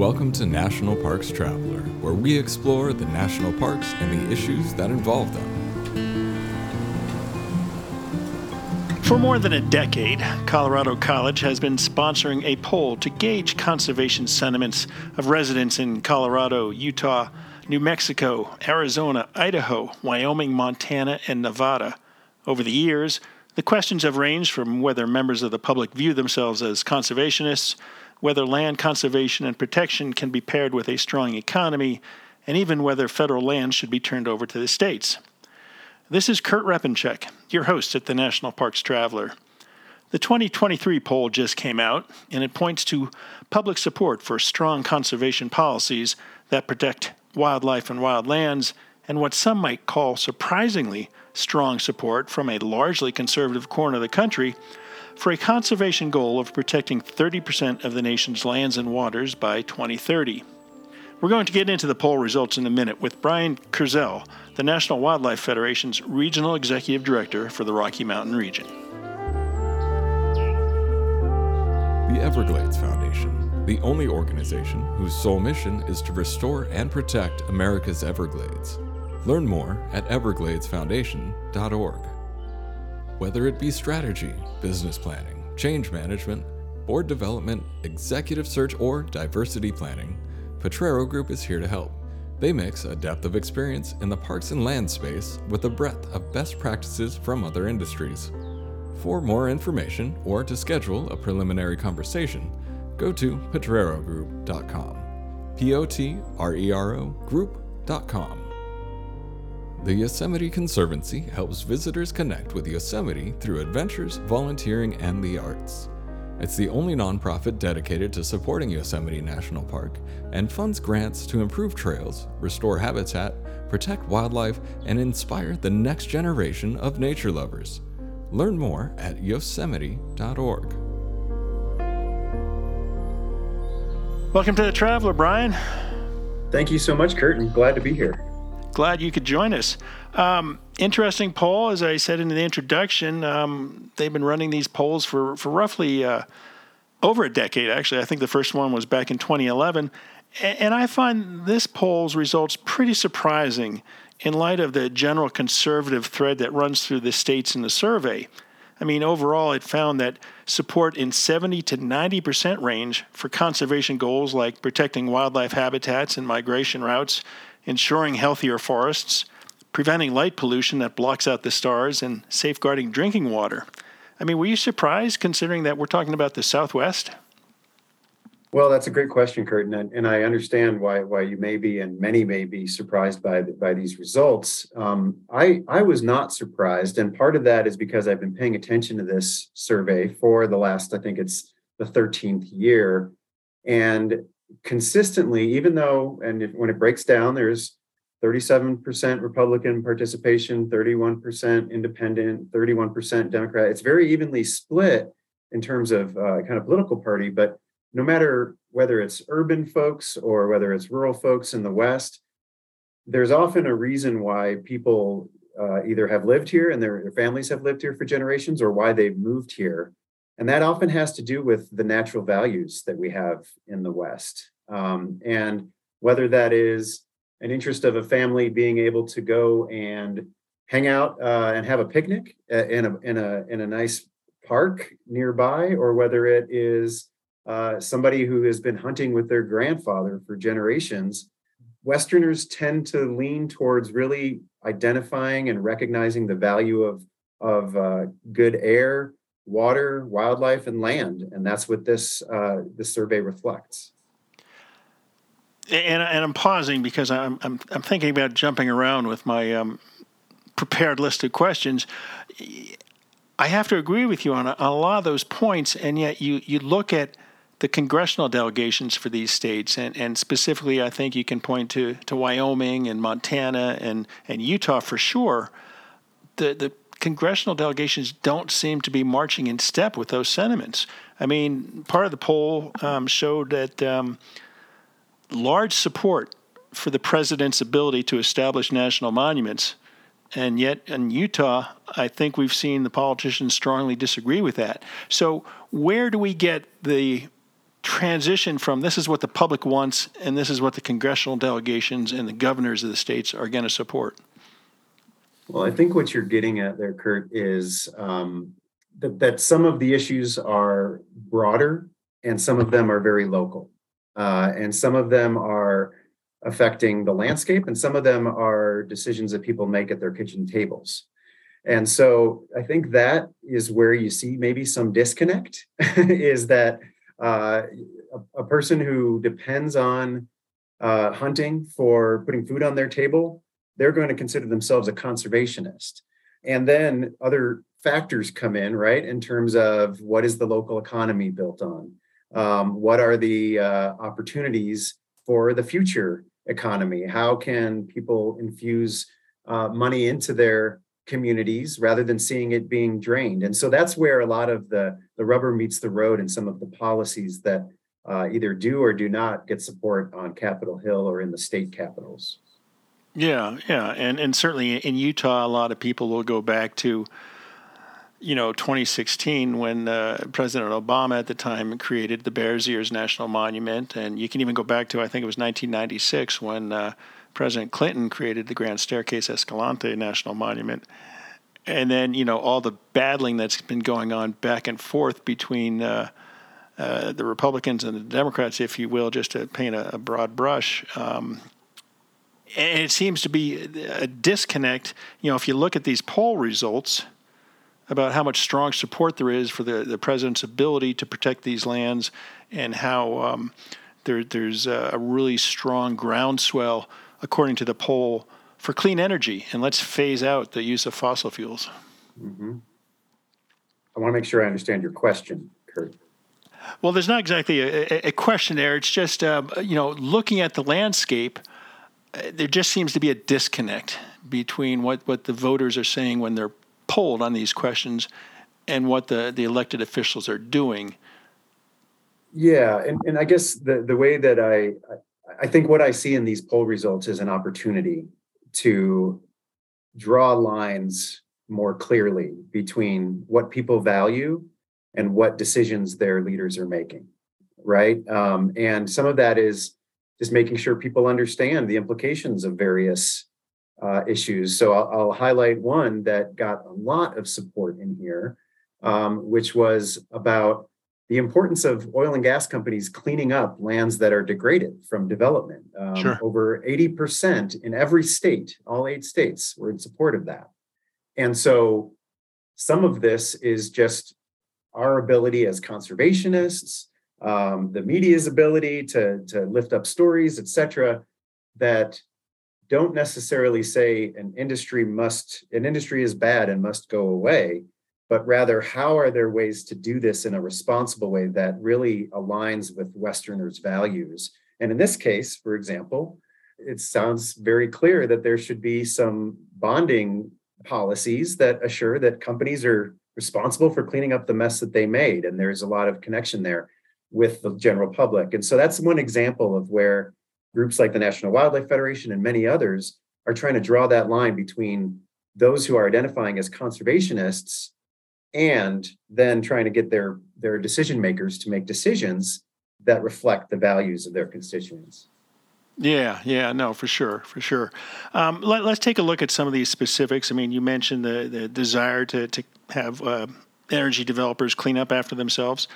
Welcome to National Parks Traveler, where we explore the national parks and the issues that involve them. For more than a decade, Colorado College has been sponsoring a poll to gauge conservation sentiments of residents in Colorado, Utah, New Mexico, Arizona, Idaho, Wyoming, Montana, and Nevada. Over the years, the questions have ranged from whether members of the public view themselves as conservationists, whether land conservation and protection can be paired with a strong economy, and even whether federal land should be turned over to the states. This is Kurt Repanshek, your host at the National Parks Traveler. The 2023 poll just came out, and it points to public support for strong conservation policies that protect wildlife and wild lands, and what some might call surprisingly strong support from a largely conservative corner of the country for a conservation goal of protecting 30% of the nation's lands and waters by 2030. We're going to get into the poll results in a minute with Brian Kurzel, the National Wildlife Federation's Regional Executive Director for the Rocky Mountain region. The Everglades Foundation, the only organization whose sole mission is to restore and protect America's Everglades. Learn more at evergladesfoundation.org. Whether it be strategy, business planning, change management, board development, executive search, or diversity planning, Potrero Group is here to help. They mix a depth of experience in the parks and land space with a breadth of best practices from other industries. For more information or to schedule a preliminary conversation, go to potrerogroup.com. P O T R E R O group.com. The Yosemite Conservancy helps visitors connect with Yosemite through adventures, volunteering, and the arts. It's the only nonprofit dedicated to supporting Yosemite National Park and funds grants to improve trails, restore habitat, protect wildlife, and inspire the next generation of nature lovers. Learn more at yosemite.org. Welcome to the Traveler, Brian. Thank you so much, Kurt, and glad to be here glad you could join us. Um, interesting poll, as I said in the introduction. Um, they've been running these polls for for roughly uh, over a decade. Actually, I think the first one was back in 2011, and I find this poll's results pretty surprising in light of the general conservative thread that runs through the states in the survey. I mean, overall, it found that support in 70 to 90 percent range for conservation goals like protecting wildlife habitats and migration routes ensuring healthier forests, preventing light pollution that blocks out the stars, and safeguarding drinking water. I mean, were you surprised considering that we're talking about the Southwest? Well, that's a great question, Kurt, and, and I understand why why you may be and many may be surprised by by these results. Um, I I was not surprised, and part of that is because I've been paying attention to this survey for the last I think it's the 13th year, and consistently, even though, and if, when it breaks down, there's 37% Republican participation, 31% independent, 31% Democrat. It's very evenly split in terms of uh, kind of political party, but no matter whether it's urban folks or whether it's rural folks in the West, there's often a reason why people uh, either have lived here and their, their families have lived here for generations or why they've moved here. And that often has to do with the natural values that we have in the West. Um, and whether that is an interest of a family being able to go and hang out uh, and have a picnic uh, in a, in, a, in a nice park nearby, or whether it is uh, somebody who has been hunting with their grandfather for generations, Westerners tend to lean towards really identifying and recognizing the value of, of uh, good air, water, wildlife, and land, and that's what this uh, this survey reflects. And, and I'm pausing because I'm, I'm I'm thinking about jumping around with my um, prepared list of questions. I have to agree with you on a, on a lot of those points, and yet you you look at the congressional delegations for these states, and, and specifically, I think you can point to, to Wyoming and Montana and, and Utah for sure. The, the congressional delegations don't seem to be marching in step with those sentiments. I mean, part of the poll um, showed that um, large support for the president's ability to establish national monuments. And yet in Utah, I think we've seen the politicians strongly disagree with that. So, where do we get the transition from this is what the public wants and this is what the congressional delegations and the governors of the states are going to support? Well, I think what you're getting at there, Kurt, is um, that, that some of the issues are broader and some of them are very local. Uh, and some of them are affecting the landscape, and some of them are decisions that people make at their kitchen tables. And so I think that is where you see maybe some disconnect is that uh, a, a, person who depends on uh, hunting for putting food on their table, they're going to consider themselves a conservationist. And then other factors come in, right, in terms of what is the local economy built on? Um, what are the uh, opportunities for the future economy? How can people infuse uh, money into their communities rather than seeing it being drained? And so that's where a lot of the, the rubber meets the road in some of the policies that uh, either do or do not get support on Capitol Hill or in the state capitals. Yeah, yeah, and and certainly in Utah, a lot of people will go back to you know 2016 when uh, President Obama at the time created the Bears Ears National Monument, and you can even go back to I think it was 1996 when uh, President Clinton created the Grand Staircase Escalante National Monument, and then you know all the battling that's been going on back and forth between. Uh, uh the Republicans and the Democrats, if you will, just to paint a, a broad brush, um, and it seems to be a disconnect. You know, if you look at these poll results, about how much strong support there is for the, the president's ability to protect these lands and how um, there, there's a really strong groundswell, according to the poll, for clean energy. And let's phase out the use of fossil fuels. Mm-hmm. I want to make sure I understand your question, Kurt. Well, there's not exactly a, a question there. It's just, uh, you know, looking at the landscape, there just seems to be a disconnect between what, what the voters are saying when they're polled on these questions and what the, the elected officials are doing. Yeah, and, and I guess the, the way that I I think what I see in these poll results is an opportunity to draw lines more clearly between what people value and what decisions their leaders are making, right? Um, and some of that is just making sure people understand the implications of various uh, issues. So I'll, I'll, highlight one that got a lot of support in here, um, which was about the importance of oil and gas companies cleaning up lands that are degraded from development. Um, sure. Over 80% in every state, all eight states, were in support of that. And so some of this is just our ability as conservationists, um, the media's ability to, to lift up stories, et cetera, that don't necessarily say an industry must an industry is bad and must go away but rather how are there ways to do this in a responsible way that really aligns with westerners values? And in this case for example it sounds very clear that there should be some bonding policies that assure that companies are responsible for cleaning up the mess that they made and there's a lot of connection there with the general public and so that's one example of where groups like the National Wildlife Federation and many others are trying to draw that line between those who are identifying as conservationists and then trying to get their their decision makers to make decisions that reflect the values of their constituents. Yeah, yeah, no, for sure, for sure. Um, let, us take a look at some of these specifics. I mean, you mentioned the, the desire to, to have uh, energy developers clean up after themselves.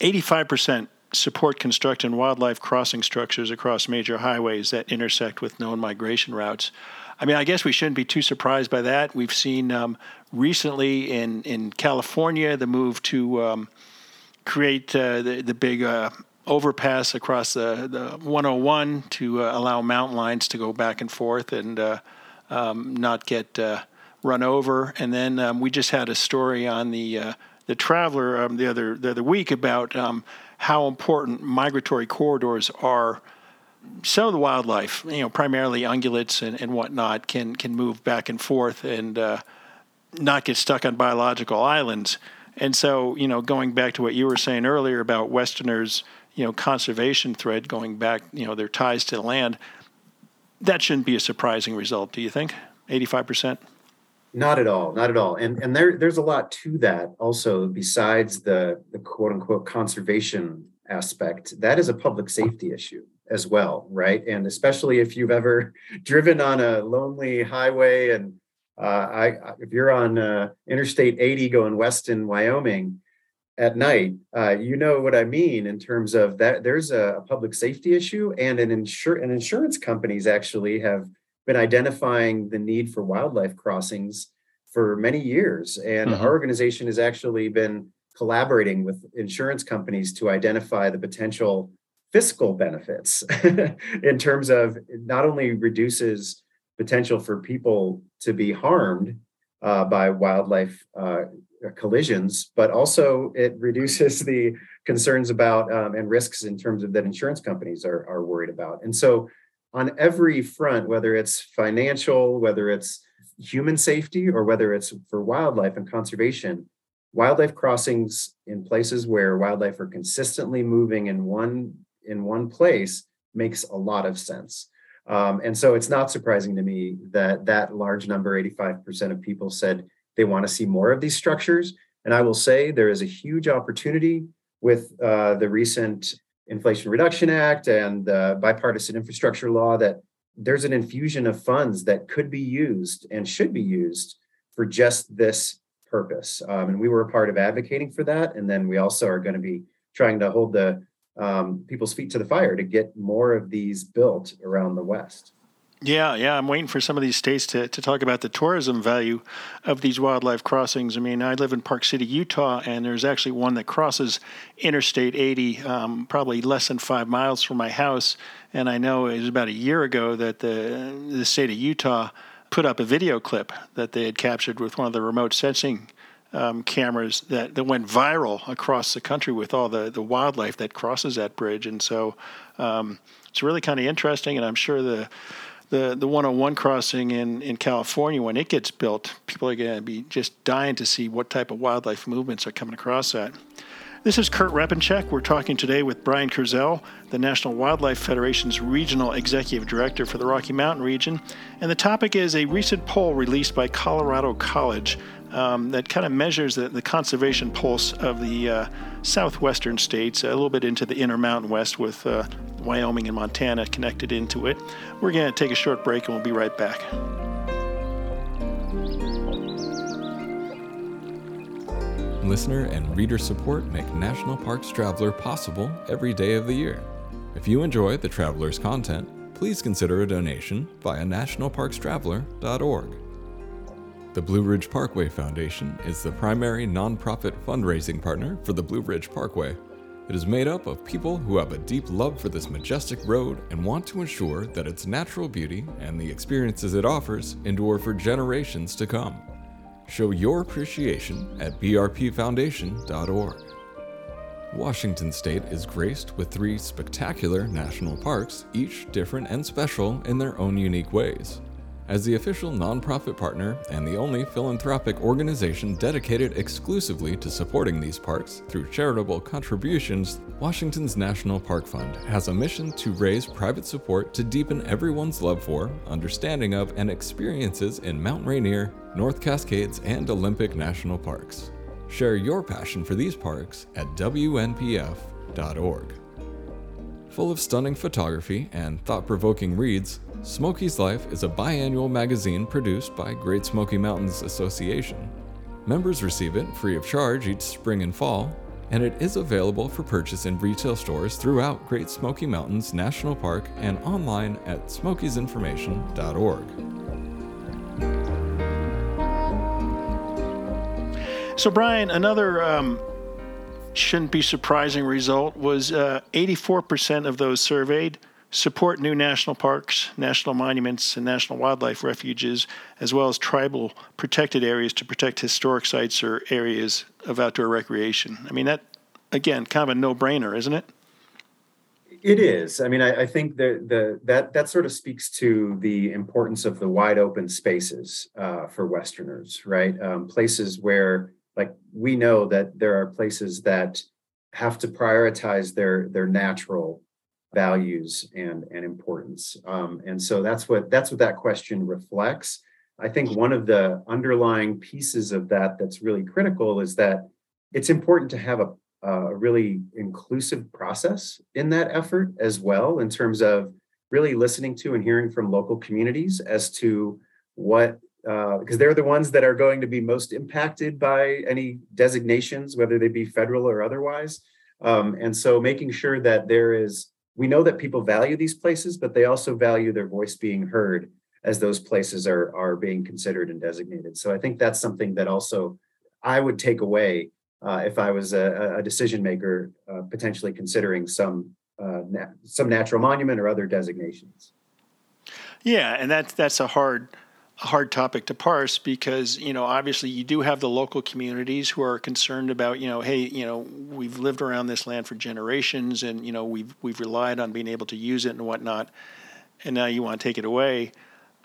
85% support constructing wildlife crossing structures across major highways that intersect with known migration routes. I mean, I guess we shouldn't be too surprised by that. We've seen um, recently in, in California the move to um, create uh, the, the big uh, overpass across the, the 101 to uh, allow mountain lions to go back and forth and uh, um, not get uh, run over. And then um, we just had a story on the uh, the Traveler um, the other the other week about um, how important migratory corridors are. Some of the wildlife, you know, primarily ungulates and, and whatnot, can can move back and forth and uh, not get stuck on biological islands. And so, you know, going back to what you were saying earlier about Westerners, you know, conservation thread going back, you know, their ties to the land, that shouldn't be a surprising result, do you think? 85%? Not at all, not at all. And and there there's a lot to that also besides the the quote unquote conservation aspect, that is a public safety issue as well, right? And especially if you've ever driven on a lonely highway and uh, I, if you're on uh, Interstate 80 going west in Wyoming at night, uh, you know what I mean in terms of that. There's a, public safety issue, and an insur- and insurance companies actually have been identifying the need for wildlife crossings for many years, and mm-hmm. our organization has actually been collaborating with insurance companies to identify the potential fiscal benefits in terms of not only reduces potential for people to be harmed uh, by wildlife uh, collisions, but also it reduces the concerns about um, and risks in terms of that insurance companies are, are worried about. And so, on every front, whether it's financial, whether it's human safety, or whether it's for wildlife and conservation, wildlife crossings in places where wildlife are consistently moving in one in one place makes a lot of sense. Um, and so it's not surprising to me that that large number, 85% of people said they want to see more of these structures. And I will say there is a huge opportunity with uh, the recent Inflation Reduction Act and the bipartisan infrastructure law that there's an infusion of funds that could be used and should be used for just this purpose. Um, and we were a part of advocating for that. And then we also are going to be trying to hold the um, people's feet to the fire to get more of these built around the West. Yeah, yeah, I'm waiting for some of these states to, to talk about the tourism value of these wildlife crossings. I mean, I live in Park City, Utah, and there's actually one that crosses Interstate 80, um, probably less than five miles from my house. And I know it was about a year ago that the the state of Utah put up a video clip that they had captured with one of the remote sensing um, cameras that, that went viral across the country with all the, the wildlife that crosses that bridge. And so um, it's really kind of interesting. And I'm sure the the, the 101 crossing in, in California, when it gets built, people are going to be just dying to see what type of wildlife movements are coming across that. This is Kurt Repanshek. We're talking today with Brian Kurzel, the National Wildlife Federation's Regional Executive Director for the Rocky Mountain region. And the topic is a recent poll released by Colorado College um, that kind of measures the, the, conservation pulse of the uh, southwestern states, a little bit into the Intermountain West with uh, Wyoming and Montana connected into it. We're going to take a short break and we'll be right back. Listener and reader support make National Parks Traveler possible every day of the year. If you enjoy the Traveler's content, please consider a donation via nationalparkstraveler.org. The Blue Ridge Parkway Foundation is the primary nonprofit fundraising partner for the Blue Ridge Parkway. It is made up of people who have a deep love for this majestic road and want to ensure that its natural beauty and the experiences it offers endure for generations to come. Show your appreciation at brpfoundation.org. Washington State is graced with three spectacular national parks, each different and special in their own unique ways. As the official nonprofit partner and the only philanthropic organization dedicated exclusively to supporting these parks through charitable contributions, Washington's National Park Fund has a mission to raise private support to deepen everyone's love for, understanding of, and experiences in Mount Rainier, North Cascades, and Olympic National Parks. Share your passion for these parks at WNPF.org. Full of stunning photography and thought provoking reads, Smokies Life is a biannual magazine produced by Great Smoky Mountains Association. Members receive it free of charge each spring and fall, and it is available for purchase in retail stores throughout Great Smoky Mountains National Park and online at smokiesinformation.org. So, Brian, another um, shouldn't be surprising result was uh, 84% of those surveyed support new national parks, national monuments, and national wildlife refuges, as well as tribal protected areas to protect historic sites or areas of outdoor recreation. I mean, that, again, kind of a no brainer, isn't it? It is. I mean, I, I, think that the that that sort of speaks to the importance of the wide open spaces uh, for Westerners, right? Um, places where, like, we know that there are places that have to prioritize their their natural values and and importance um, and so that's what that's what that question reflects i think one of the underlying pieces of that that's really critical is that it's important to have a, a really inclusive process in that effort as well, in terms of really listening to and hearing from local communities as to what because uh, they're the ones that are going to be most impacted by any designations, whether they be federal or otherwise. Um, and so making sure that there is, we know that people value these places, but they also value their voice being heard as those places are, are being considered and designated. So I think that's something that also I would take away uh, if I was a, a decision maker, uh, potentially considering some uh, na- some natural monument or other designations. Yeah, and that's that's a hard a hard topic to parse because you know obviously you do have the local communities who are concerned about you know hey you know we've lived around this land for generations and you know we've we've relied on being able to use it and whatnot and now you want to take it away.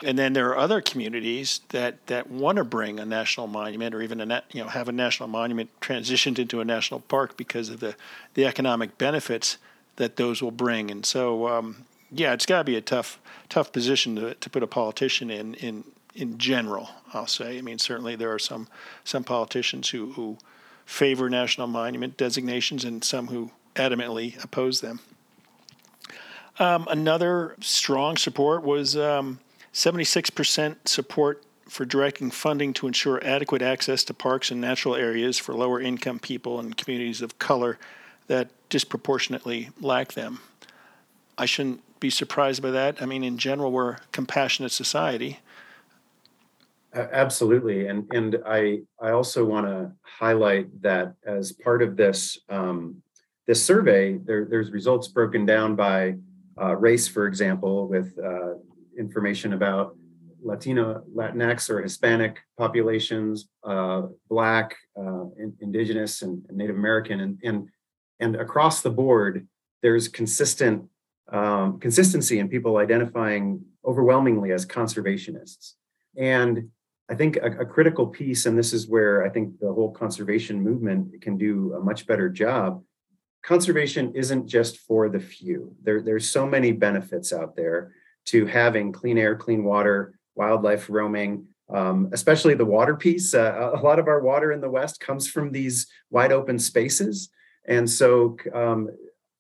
And then there are other communities that that want to bring a national monument or even a you know have a national monument transitioned into a national park because of the the economic benefits that those will bring. And so um, yeah it's got to be a tough tough position to, to put a politician in in in general, I'll say. I mean, certainly there are some some politicians who, who favor national monument designations and some who adamantly oppose them. Um, another strong support was um, 76% support for directing funding to ensure adequate access to parks and natural areas for lower income people and communities of color that disproportionately lack them. I shouldn't be surprised by that. I mean, in general, we're a compassionate society. Absolutely, and and I I also want to highlight that as part of this um, this survey, there, there's results broken down by uh, race, for example, with uh, information about Latino, Latinx, or Hispanic populations, uh, Black, uh, in, Indigenous, and, and, Native American, and and and across the board, there's consistent um, consistency in people identifying overwhelmingly as conservationists. And I think a, a, critical piece, and this is where I think the whole conservation movement can do a much better job. Conservation isn't just for the few. There, there's so many benefits out there to having clean air, clean water, wildlife roaming, um, especially the water piece. Uh, a lot of our water in the West comes from these wide open spaces. And so, um,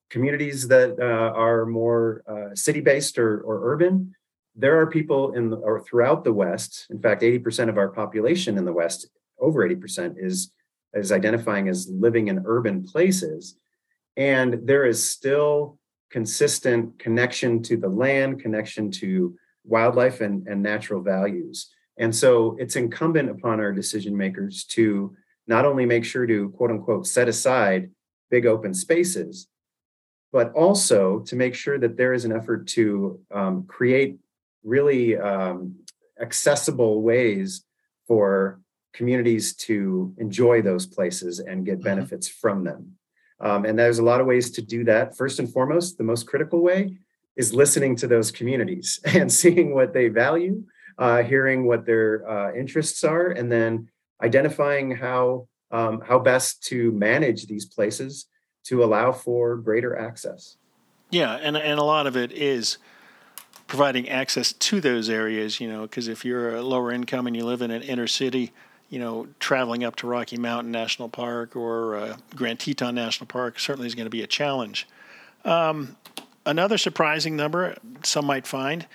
communities that uh, are more uh, city based or, or urban there are people in or throughout the West. In fact, 80% of our population in the West, over 80%, is is identifying as living in urban places, and there is still consistent connection to the land, connection to wildlife and, and natural values. And so it's incumbent upon our decision makers to not only make sure to quote unquote set aside big open spaces, but also to make sure that there is an effort to um, create really um, accessible ways for communities to enjoy those places and get mm-hmm. benefits mm-hmm. from them. Um, and there's a lot of ways to do that. First and foremost, the most critical way is listening to those communities and seeing what they value, uh, hearing what their uh, interests are, and then identifying how um, how best to manage these places to allow for greater access. Yeah, and and a lot of it is providing access to those areas, you know, because if you're a lower income and you live in an inner city, you know, traveling up to Rocky Mountain National Park or uh, Grand Teton National Park certainly is going to be a challenge. Um, another surprising number, some might find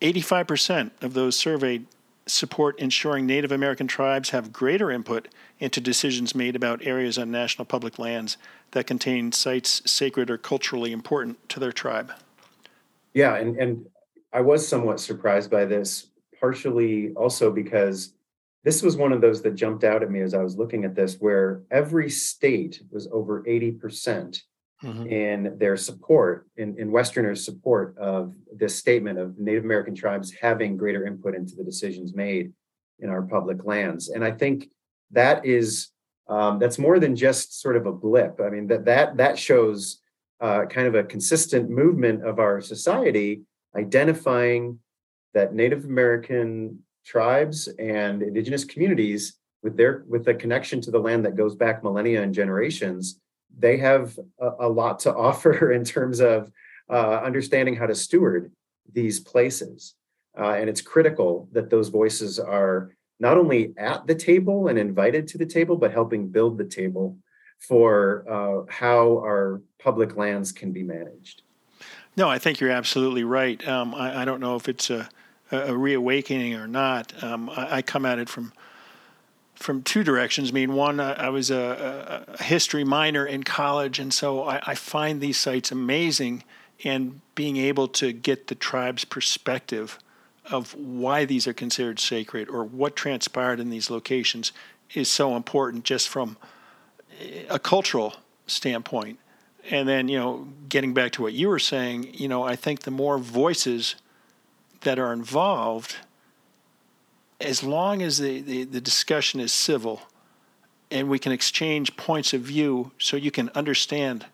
85% of those surveyed support ensuring Native American tribes have greater input into decisions made about areas on national public lands that contain sites sacred or culturally important to their tribe. Yeah, and, and I was somewhat surprised by this, partially also because this was one of those that jumped out at me as I was looking at this, where every state was over 80% mm hmm in their support, in, in Westerners' support of this statement of Native American tribes having greater input into the decisions made in our public lands. And I think that is um, that's more than just sort of a blip. I mean that that that shows uh, kind of a consistent movement of our society identifying that Native American tribes and indigenous communities with their with the connection to the land that goes back millennia and generations they have a, a lot to offer in terms of uh, understanding how to steward these places uh, and it's critical that those voices are not only at the table and invited to the table but helping build the table for uh, how our public lands can be managed. No, I think you're absolutely right. Um, I, I, don't know if it's a, a reawakening or not. Um, I, I, come at it from from two directions. I mean, one, I, I was a, a, history minor in college, and so I, I find these sites amazing, and being able to get the tribe's perspective of why these are considered sacred or what transpired in these locations is so important just from a cultural standpoint. And then, you know, getting back to what you were saying, you know, I think the more voices that are involved, as long as the, the, the discussion is civil and we can exchange points of view so you can understand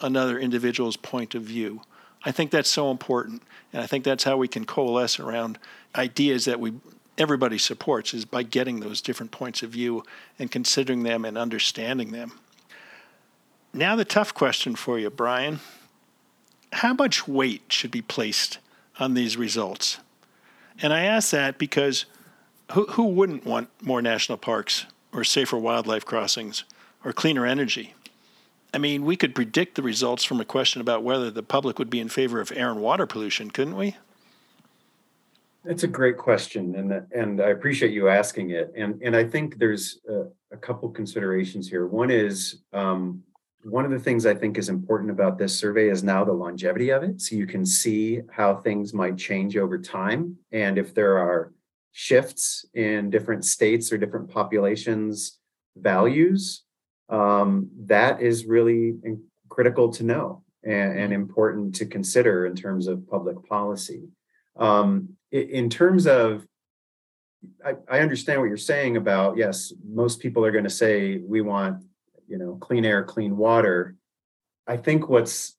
another individual's point of view. I think that's so important. And I think that's how we can coalesce around ideas that we everybody supports is by getting those different points of view and considering them and understanding them. Now, the tough question for you, Brian how much weight should be placed on these results? And I ask that because who, who wouldn't want more national parks or safer wildlife crossings or cleaner energy? I mean, we could predict the results from a question about whether the public would be in favor of air and water pollution, couldn't we? That's a great question, and and I appreciate you asking it. And and I think there's a, a couple considerations here. One is um, one of the things I think is important about this survey is now the longevity of it, so you can see how things might change over time, and if there are shifts in different states or different populations' values, um, that is really critical to know and, and important to consider in terms of public policy. Um, in terms of I, I, understand what you're saying about yes most people are going to say we want you know clean air clean water i think what's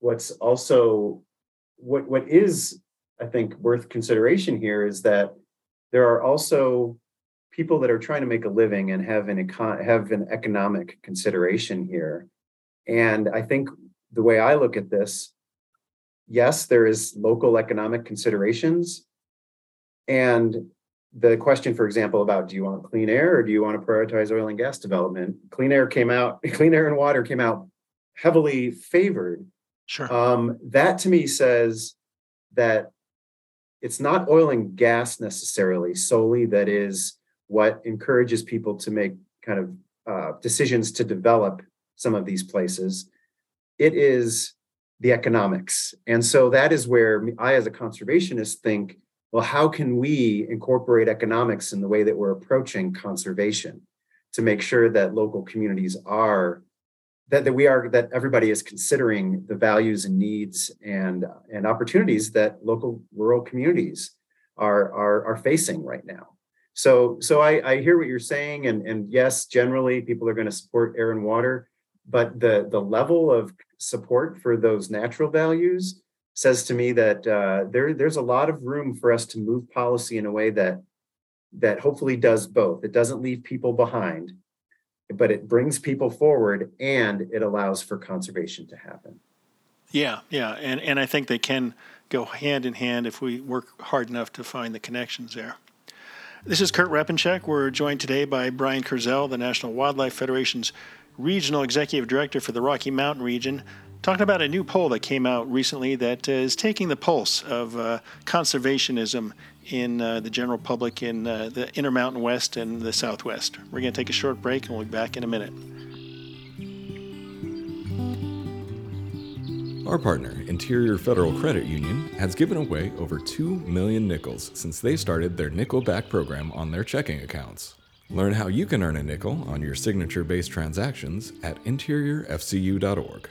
what's also what what is i think worth consideration here is that there are also people that are trying to make a living and have an econ- have an economic consideration here and i think the way i look at this yes, there is local economic considerations. And the question, for example, about do you want clean air or do you want to prioritize oil and gas development? Clean air came out, clean air and water came out heavily favored. Sure. Um, that to me says that it's not oil and gas necessarily solely that is what encourages people to make kind of uh, decisions to develop some of these places. It is the economics. And so that is where I, as a conservationist, think well, how can we incorporate economics in the way that we're approaching conservation to make sure that local communities are that, that we are that everybody is considering the values and needs and and opportunities that local rural communities are are, are facing right now? So so I, I hear what you're saying and and yes generally people are going to support air and water but the the level of support for those natural values says to me that uh, there there's a lot of room for us to move policy in a way that that hopefully does both. It doesn't leave people behind, but it brings people forward and it allows for conservation to happen. Yeah, yeah, and and I think they can go hand in hand if we work hard enough to find the connections there. This is Kurt Repanshek. We're joined today by Brian Kurzel, the National Wildlife Federation's Regional Executive Director for the Rocky Mountain region, talking about a new poll that came out recently that is taking the pulse of uh, conservationism in uh, the general public in uh, the Intermountain West and the Southwest. We're going to take a short break and we'll be back in a minute. Our partner, Interior Federal Credit Union, has given away over 2 million nickels since they started their nickel back program on their checking accounts. Learn how you can earn a nickel on your signature based transactions at interiorfcu.org.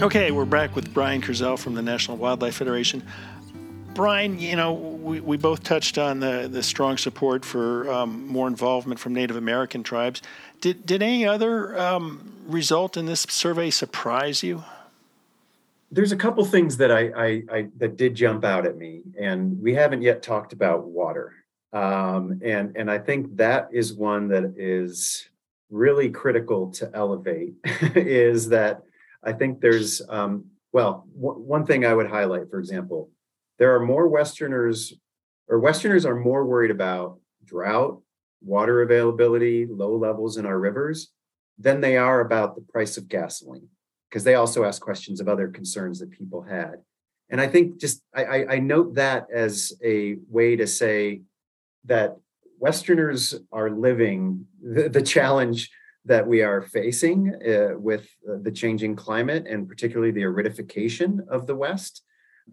Okay, we're back with Brian Kurzel from the National Wildlife Federation. Brian, you know, we, we both touched on the, the strong support for um, more involvement from Native American tribes. Did, did any other um, result in this survey surprise you? There's a couple things that I, I, I, that did jump out at me, and we haven't yet talked about water. Um, and and I think that is one that is really critical to elevate. is that I think there's um, well w- one thing I would highlight, for example, there are more Westerners or Westerners are more worried about drought, water availability, low levels in our rivers than they are about the price of gasoline because they also ask questions of other concerns that people had. And I think just I, I, note that as a way to say that Westerners are living the, the challenge that we are facing uh, with uh, the changing climate and particularly the aridification of the West.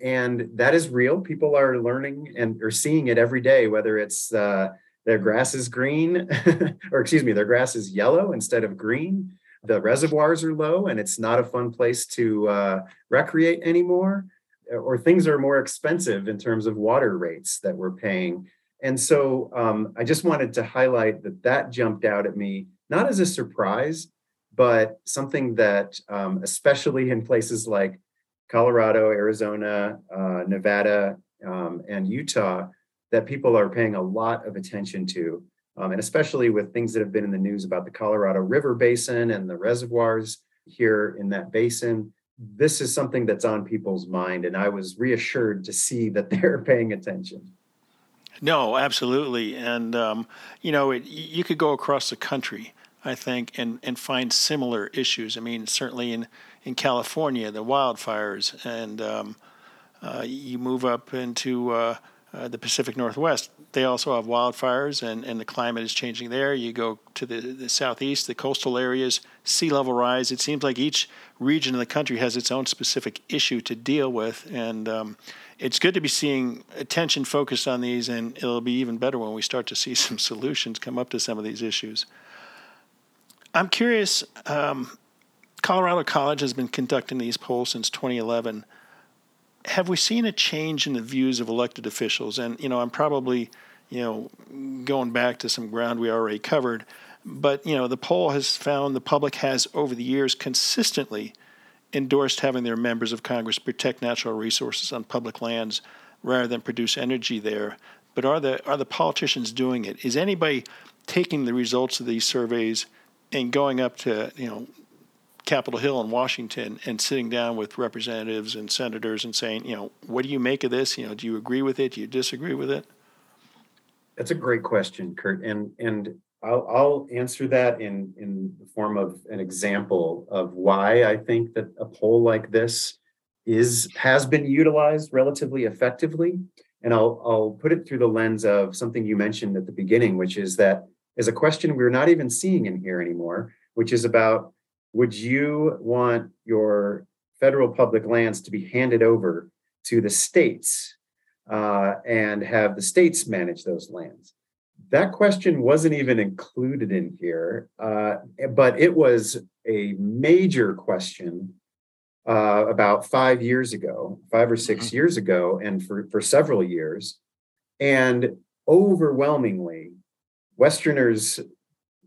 And that is real. People are learning and are seeing it every day, whether it's uh, their grass is green, or excuse me, their grass is yellow instead of green. The reservoirs are low and it's not a fun place to uh, recreate anymore, or things are more expensive in terms of water rates that we're paying. And so um, I just wanted to highlight that that jumped out at me, not as a surprise, but something that, um, especially in places like Colorado, Arizona, uh, Nevada, um, and Utah, that people are paying a lot of attention to. Um, and especially with things that have been in the news about the Colorado River Basin and the reservoirs here in that basin. This is something that's on people's mind. And I was reassured to see that they're paying attention. No, absolutely. And, um, you know, it, you could go across the country, I think, and, and find similar issues. I mean, certainly in, in California, the wildfires, and um, uh, you move up into uh, uh, the Pacific Northwest, they also have wildfires, and, and the climate is changing there. You go to the, the southeast, the coastal areas, sea level rise. It seems like each region of the country has its own specific issue to deal with, and um, it's good to be seeing attention focused on these, and it'll be even better when we start to see some solutions come up to some of these issues. I'm curious. Um, Colorado College has been conducting these polls since 2011. Have we seen a change in the views of elected officials? And you know, I'm probably, you know, going back to some ground we already covered, but you know, the poll has found the public has over the years consistently endorsed having their members of Congress protect natural resources on public lands rather than produce energy there. But are the are the politicians doing it? Is anybody taking the results of these surveys and going up to you know Capitol Hill in Washington and sitting down with representatives and senators and saying, you know, what do you make of this? You know, do you agree with it? Do you disagree with it? That's a great question, Kurt. And and I'll, I'll answer that in, in the form of an example of why I think that a poll like this is has been utilized relatively effectively. And I'll, I'll put it through the lens of something you mentioned at the beginning, which is that is a question we're not even seeing in here anymore, which is about would you want your federal public lands to be handed over to the states uh, and have the states manage those lands? That question wasn't even included in here, uh, but it was a major question uh, about five years ago, five or 6 mm-hmm. years ago, and for, for several years. And overwhelmingly, Westerners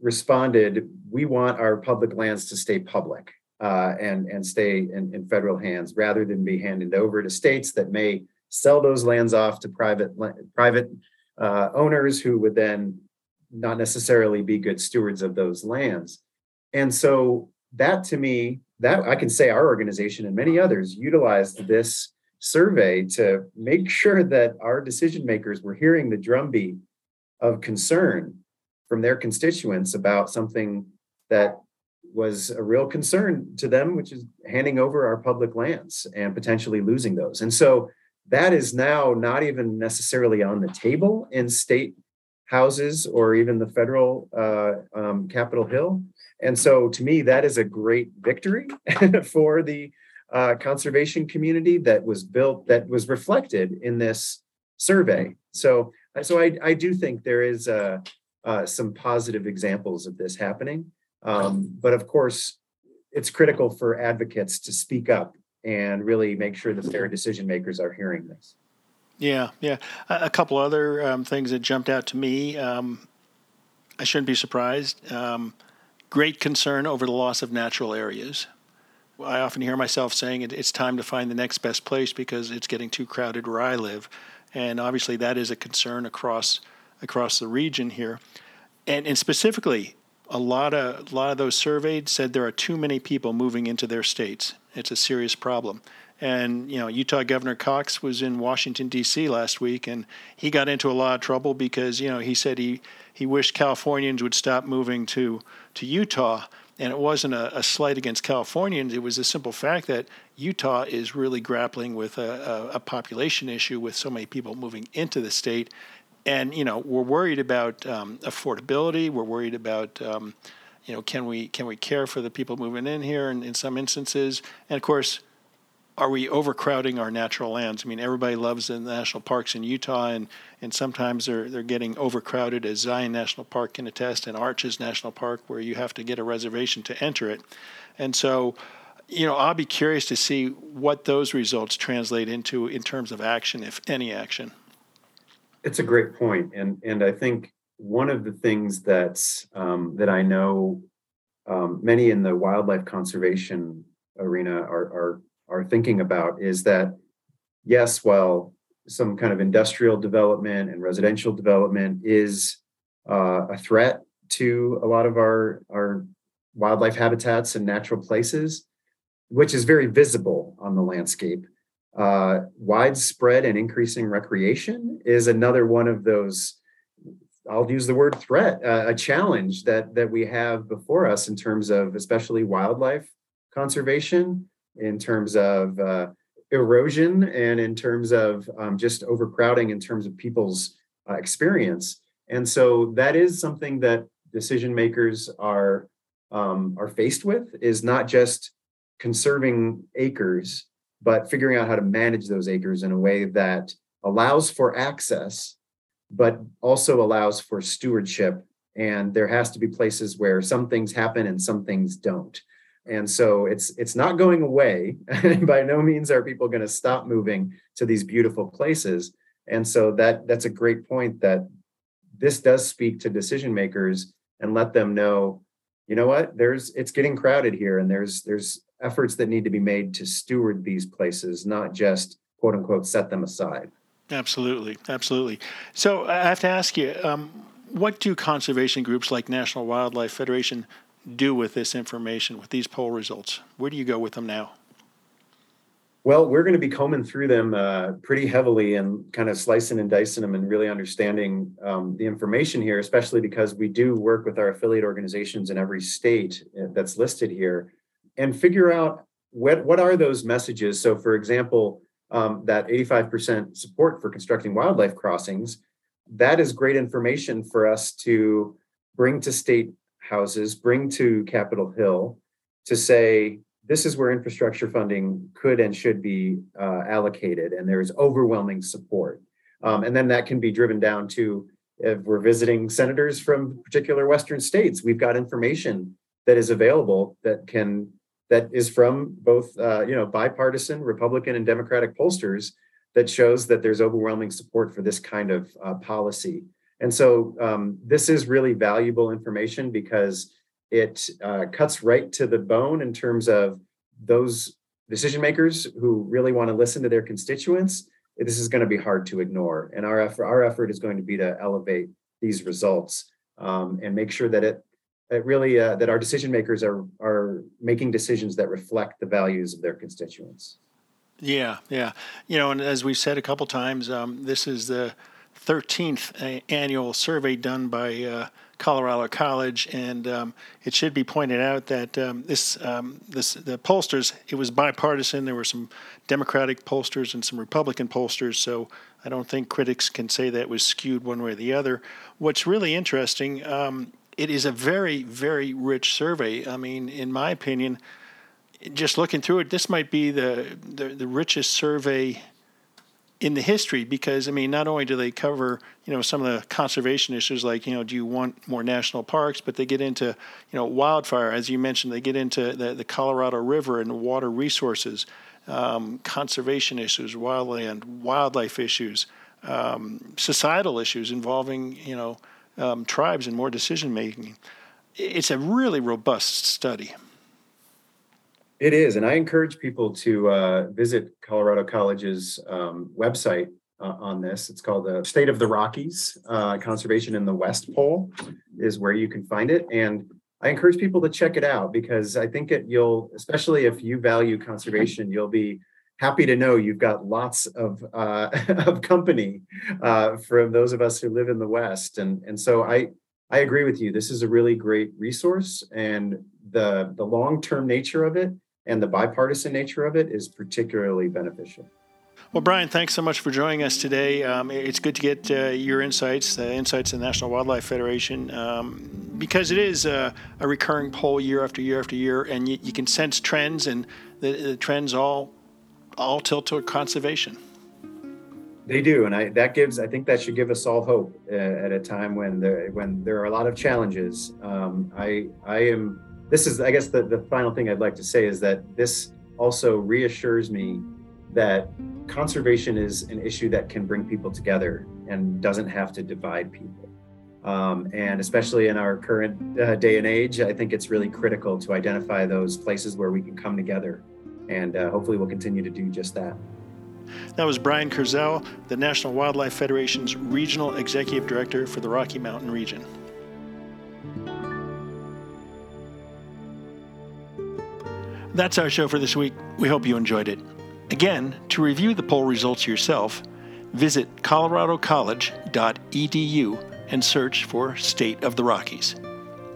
responded, we want our public lands to stay public uh, and, and stay in, in federal hands rather than be handed over to states that may sell those lands off to private private uh, owners who would then not necessarily be good stewards of those lands. And so that to me, that I can say our organization and many others utilized this survey to make sure that our decision makers were hearing the drumbeat of concern from their constituents about something that was a real concern to them, which is handing over our public lands and potentially losing those. And so that is now not even necessarily on the table in state houses or even the federal uh, um, Capitol Hill. And so to me, that is a great victory for the uh, conservation community that was built, that was reflected in this survey. So, so I, I do think there is uh, uh, some positive examples of this happening. Um, but of course, it's critical for advocates to speak up and really make sure that their decision makers are hearing this. Yeah, yeah. A, a couple other um, things that jumped out to me. Um, I shouldn't be surprised. Um, great concern over the loss of natural areas. I often hear myself saying it, it's time to find the next best place because it's getting too crowded where I live, and obviously that is a concern across across the region here, and and specifically a lot of a lot of those surveyed said there are too many people moving into their states. It's a serious problem. And you know, Utah Governor Cox was in Washington D.C. last week, and he got into a lot of trouble because you know he said he he wished Californians would stop moving to to Utah. And it wasn't a, a slight against Californians. It was a simple fact that Utah is really grappling with a, a, a population issue with so many people moving into the state and you know we're worried about um, affordability. We're worried about um, you know can we can we care for the people moving in here And in some instances, and of course. Are we overcrowding our natural lands? I mean, everybody loves the national parks in Utah, and, and sometimes they're they're getting overcrowded, as Zion National Park can attest, and Arches National Park, where you have to get a reservation to enter it. And so, you know, I'll be curious to see what those results translate into in terms of action, if any action. It's a great point, and and I think one of the things that's um, that I know um, many in the wildlife conservation arena are are are thinking about is that yes, while some kind of industrial development and residential development is uh, a threat to a lot of our our wildlife habitats and natural places, which is very visible on the landscape. Uh, widespread and increasing recreation is another one of those. I'll use the word threat, uh, a challenge that that we have before us in terms of especially wildlife conservation, in terms of uh, erosion, and in terms of um, just overcrowding in terms of people's uh, experience. And so that is something that decision makers are um, are faced with is not just conserving acres but figuring out how to manage those acres in a way that allows for access, but also allows for stewardship. And there has to be places where some things happen and some things don't. And so it's it's not going away. By no means are people going to stop moving to these beautiful places. And so that that's a great point that this does speak to decision makers and let them know, you know what, there's it's getting crowded here and there's there's efforts that need to be made to steward these places, not just quote unquote set them aside. Absolutely, absolutely. So I have to ask you, um, what do conservation groups like National Wildlife Federation do with this information, with these poll results? Where do you go with them now? Well, we're going to be combing through them uh, pretty heavily and kind of slicing and dicing them and really understanding um, the information here, especially because we do work with our affiliate organizations in every state uh, that's listed here and figure out what what are those messages. So, for example, um, that 85% support for constructing wildlife crossings, that is great information for us to bring to state houses, bring to Capitol Hill to say this is where infrastructure funding could and should be uh, allocated, and there's overwhelming support. Um, and then that can be driven down to if we're visiting senators from particular Western states, we've got information that is available that can that is from both uh, you know bipartisan Republican and Democratic pollsters that shows that there's overwhelming support for this kind of uh, policy. And so um, this is really valuable information because it uh, cuts right to the bone in terms of those decision makers who really want to listen to their constituents. This is going to be hard to ignore, and our effort, our effort is going to be to elevate these results um, and make sure that it it really uh, that our decision makers are are making decisions that reflect the values of their constituents. Yeah, yeah, you know, and as we've said a couple times, um, this is the 13th annual survey done by uh, Colorado College, and um, it should be pointed out that um, this, um, this the pollsters it was bipartisan. There were some Democratic pollsters and some Republican pollsters, so I don't think critics can say that was skewed one way or the other. What's really interesting, um, it is a very very rich survey. I mean, in my opinion, just looking through it, this might be the, the, the richest survey in the history because I mean not only do they cover you know some of the conservation issues like you know do you want more national parks but they get into you know wildfire as you mentioned they get into the, the Colorado River and water resources um, conservation issues wildland wildlife issues um, societal issues involving you know um, tribes and more decision making it's a really robust study. It is, and I encourage people to uh, visit Colorado College's um, website uh, on this. It's called the State of the Rockies uh, Conservation in the West Poll, is where you can find it. And I encourage people to check it out because I think it you'll, especially if you value conservation, you'll be happy to know you've got lots of uh, of company uh, from those of us who live in the West. And and so I I agree with you. This is a really great resource, and the the long term nature of it and the bipartisan nature of it is particularly beneficial. Well, Brian, thanks so much for joining us today. Um, it's good to get uh, your insights, the insights of the National Wildlife Federation, um, because it is a, a, recurring poll year after year after year, and you, you can sense trends, and the, the, trends all all tilt toward conservation. They do, and I, that gives. I think that should give us all hope uh, at a time when there when there are a lot of challenges. Um, I I am this is, I guess, the, the final thing I'd like to say is that this also reassures me that conservation is an issue that can bring people together and doesn't have to divide people. Um, and especially in our current uh, day and age, I think it's really critical to identify those places where we can come together. And uh, hopefully, we'll continue to do just that. That was Brian Kurzel, the National Wildlife Federation's Regional Executive Director for the Rocky Mountain region. That's our show for this week. We hope you enjoyed it. Again, to review the poll results yourself, visit coloradocollege.edu and search for State of the Rockies.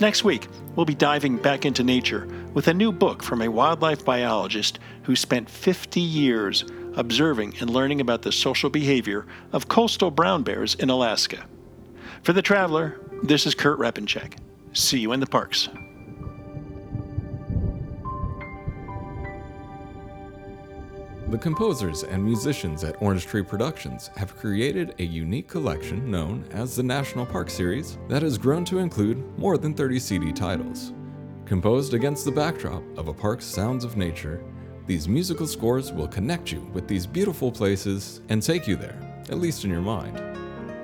Next week, we'll be diving back into nature with a new book from a wildlife biologist who spent 50 years observing and learning about the social behavior of coastal brown bears in Alaska. For The Traveler, this is Kurt Repanshek. See you in the parks. The composers and musicians at Orange Tree Productions have created a unique collection known as the National Park Series that has grown to include more than 30 CD titles. Composed against the backdrop of a park's sounds of nature, these musical scores will connect you with these beautiful places and take you there, at least in your mind.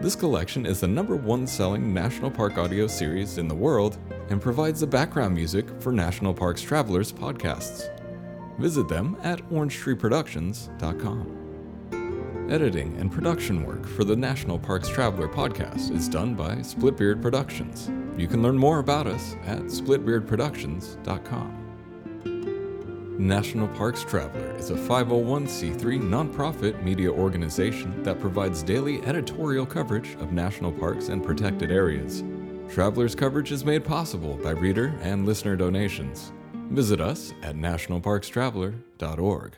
This collection is the number one selling National Park audio series in the world and provides the background music for National Parks Travelers podcasts. Visit them at orangetreeproductions.com. Editing and production work for the National Parks Traveler podcast is done by Splitbeard Productions. You can learn more about us at splitbeardproductions.com. National Parks Traveler is a 501c3 nonprofit media organization that provides daily editorial coverage of national parks and protected areas. Traveler's coverage is made possible by reader and listener donations. Visit us at nationalparkstraveler.org.